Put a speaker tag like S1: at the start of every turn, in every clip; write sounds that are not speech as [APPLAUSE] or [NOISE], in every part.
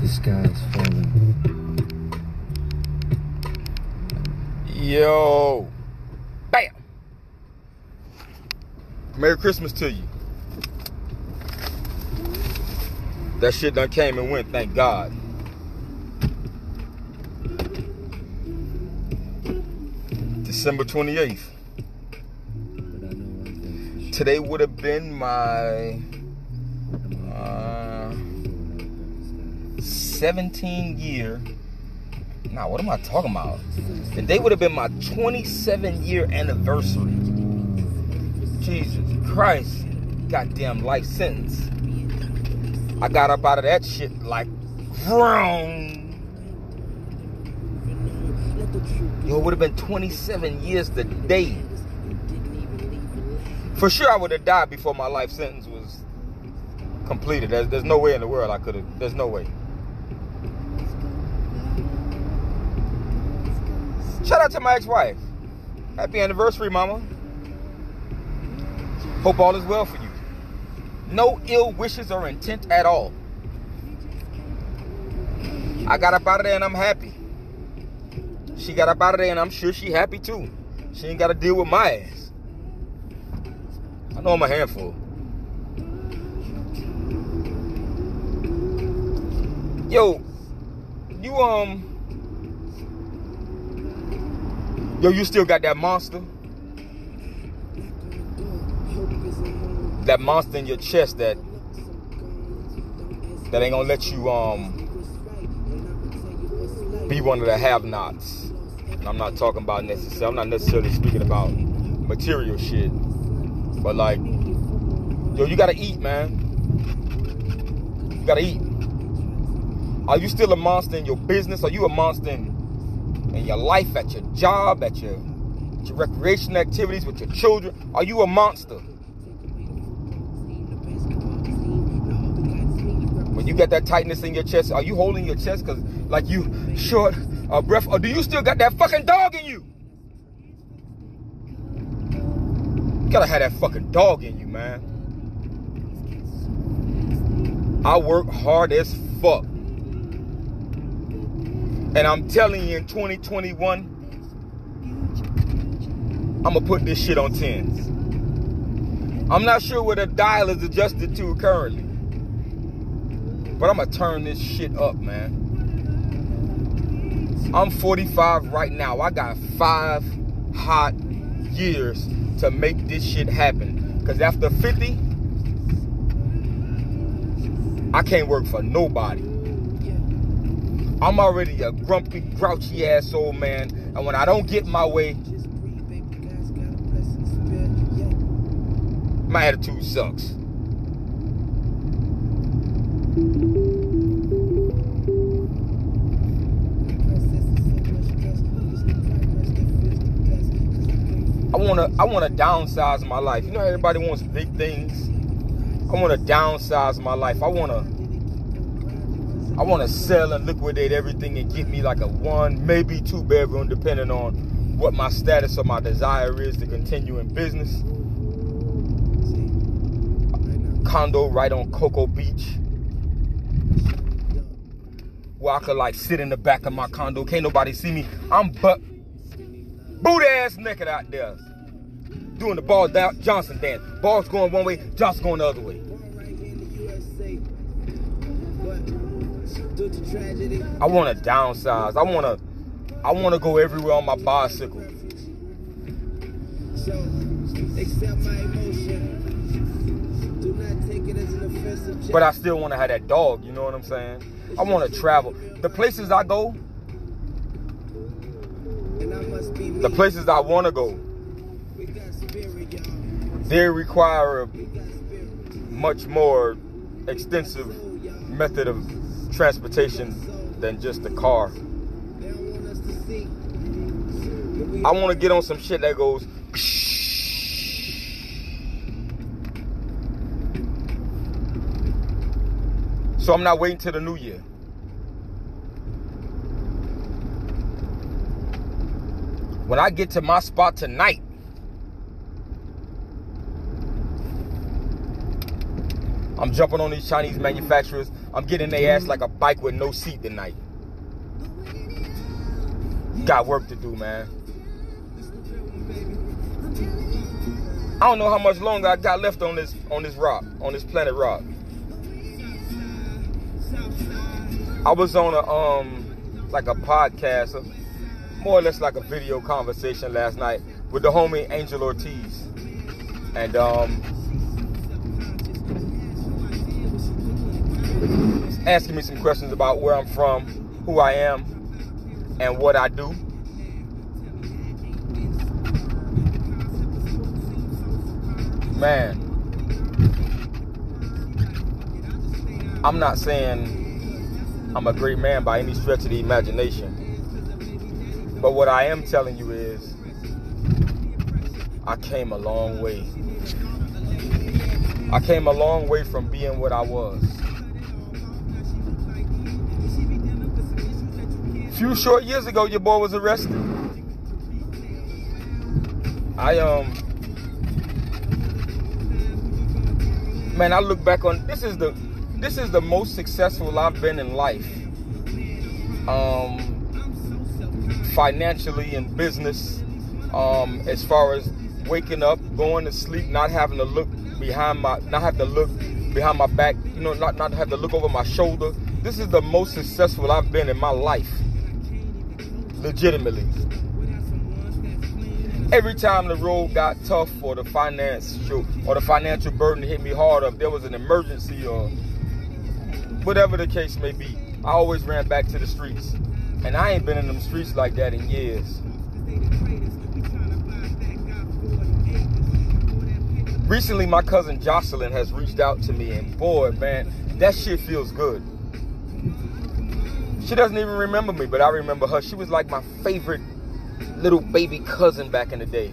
S1: The sky's falling.
S2: Yo. Bam. Merry Christmas to you. That shit done came and went, thank God. December 28th.
S1: But I know one thing for sure.
S2: Today would have been my 17 year. Nah, what am I talking about? Today would have been my 27 year anniversary. Jesus Christ. Goddamn life sentence. I got up out of that shit like vroom. Yo, it would have been 27 years today. For sure, I would have died before my life sentence was completed. There's, there's no way in the world I could have. There's no way. Shout out to my ex-wife. Happy anniversary, mama. Hope all is well for you. No ill wishes or intent at all. I got up out of there and I'm happy. She got up out of there and I'm sure she happy too. She ain't got to deal with my ass. I know I'm a handful. Yo, you um, yo, you still got that monster? That monster in your chest that that ain't gonna let you um be one of the have-nots. I'm not talking about necessarily. I'm not necessarily speaking about material shit, but like, yo, you gotta eat, man. You gotta eat. Are you still a monster in your business? Are you a monster in, in your life, at your job, at your, at your recreation activities with your children? Are you a monster? When you get that tightness in your chest, are you holding your chest because like you short of breath? Or do you still got that fucking dog in you? You gotta have that fucking dog in you, man. I work hard as fuck. And I'm telling you, in 2021, I'm gonna put this shit on 10s. I'm not sure where the dial is adjusted to currently. But I'm gonna turn this shit up, man. I'm 45 right now. I got five hot years to make this shit happen. Cause after 50, I can't work for nobody. I'm already a grumpy, grouchy ass old man. And when I don't get my way, my attitude sucks. I wanna I wanna downsize my life. You know everybody wants big things. I wanna downsize my life. I wanna I wanna sell and liquidate everything and get me like a one, maybe two bedroom, depending on what my status or my desire is to continue in business. Condo right on Cocoa Beach. Where I could like sit in the back of my condo. Can't nobody see me. I'm butt boot ass naked out there. Doing the ball down Johnson dance. Ball's going one way, Johnson going the other way. I want to downsize. I want to I want to go everywhere on my bicycle. accept my emotion But I still want to have that dog, you know what I'm saying? I want to travel. The places I go, the places I want to go, they require a much more extensive method of transportation than just the car. I want to get on some shit that goes. [LAUGHS] So I'm not waiting till the new year. When I get to my spot tonight, I'm jumping on these Chinese manufacturers. I'm getting their ass like a bike with no seat tonight. Got work to do, man. I don't know how much longer I got left on this on this rock, on this planet rock. I was on a um like a podcast, more or less like a video conversation last night with the homie Angel Ortiz. And um asking me some questions about where I'm from, who I am, and what I do. Man, I'm not saying I'm a great man by any stretch of the imagination. But what I am telling you is, I came a long way. I came a long way from being what I was. Few short years ago, your boy was arrested. I um man, I look back on this is the this is the most successful I've been in life. Um financially and business. Um as far as waking up, going to sleep, not having to look behind my not have to look behind my back, you know, not not have to look over my shoulder. This is the most successful I've been in my life. Legitimately every time the road got tough or the financial or the financial burden hit me hard or there was an emergency or whatever the case may be, I always ran back to the streets. And I ain't been in them streets like that in years. Recently, my cousin Jocelyn has reached out to me, and boy, man, that shit feels good. She doesn't even remember me, but I remember her. She was like my favorite little baby cousin back in the day.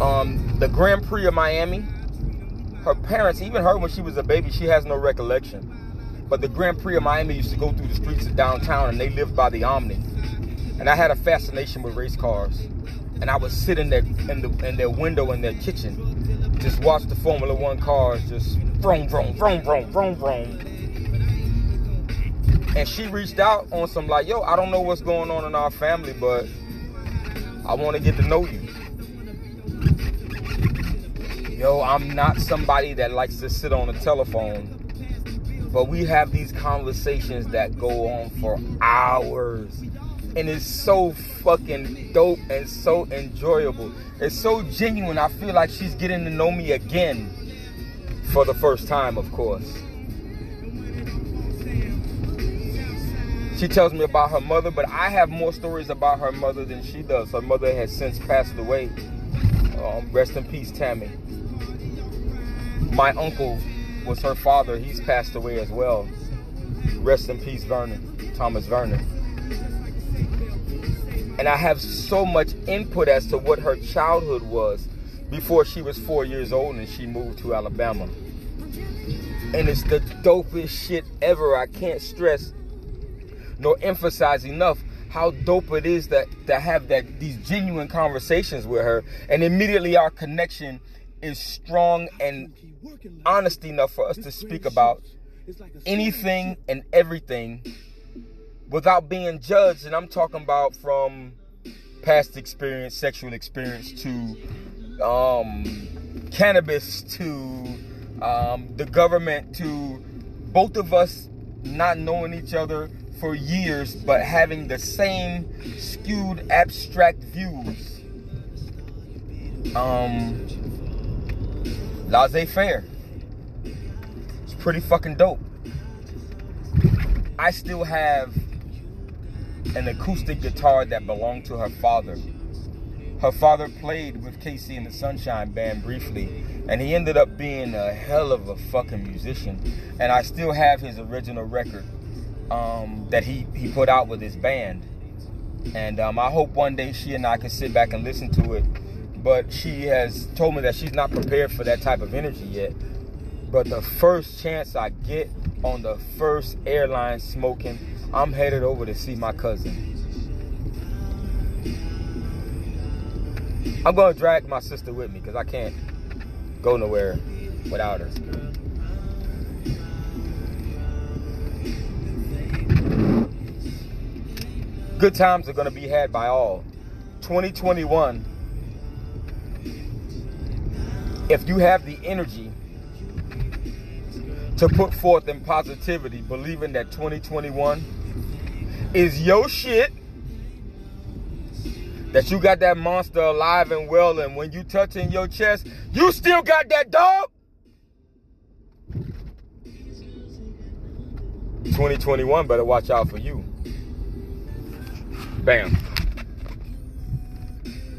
S2: Um, the Grand Prix of Miami, her parents, even her when she was a baby, she has no recollection. But the Grand Prix of Miami used to go through the streets of downtown and they lived by the Omni. And I had a fascination with race cars. And I would sit in their in, the, in their window in their kitchen, just watch the Formula One cars just vroom, vroom, vroom, vroom, vroom, vroom and she reached out on some like, yo, I don't know what's going on in our family, but I want to get to know you. Yo, I'm not somebody that likes to sit on a telephone, but we have these conversations that go on for hours. And it's so fucking dope and so enjoyable. It's so genuine. I feel like she's getting to know me again for the first time, of course. She tells me about her mother, but I have more stories about her mother than she does. Her mother has since passed away. Um, rest in peace, Tammy. My uncle was her father. He's passed away as well. Rest in peace, Vernon, Thomas Vernon. And I have so much input as to what her childhood was before she was four years old and she moved to Alabama. And it's the dopest shit ever. I can't stress nor emphasize enough how dope it is that to have that these genuine conversations with her. And immediately our connection is strong and honest enough for us to speak about anything and everything without being judged. And I'm talking about from past experience sexual experience to um, cannabis to um, the government to both of us not knowing each other for years, but having the same skewed abstract views. Um, laissez faire. It's pretty fucking dope. I still have an acoustic guitar that belonged to her father. Her father played with KC and the Sunshine Band briefly, and he ended up being a hell of a fucking musician. And I still have his original record um, that he, he put out with his band. And um, I hope one day she and I can sit back and listen to it. But she has told me that she's not prepared for that type of energy yet. But the first chance I get on the first airline smoking, I'm headed over to see my cousin. I'm gonna drag my sister with me because I can't go nowhere without her. Good times are to be had by all. 2021, if you have the energy to put forth in positivity, believing that 2021 is your shit, that you got that monster alive and well, and when you touch in your chest, you still got that dog. 2021 better watch out for you. Bam.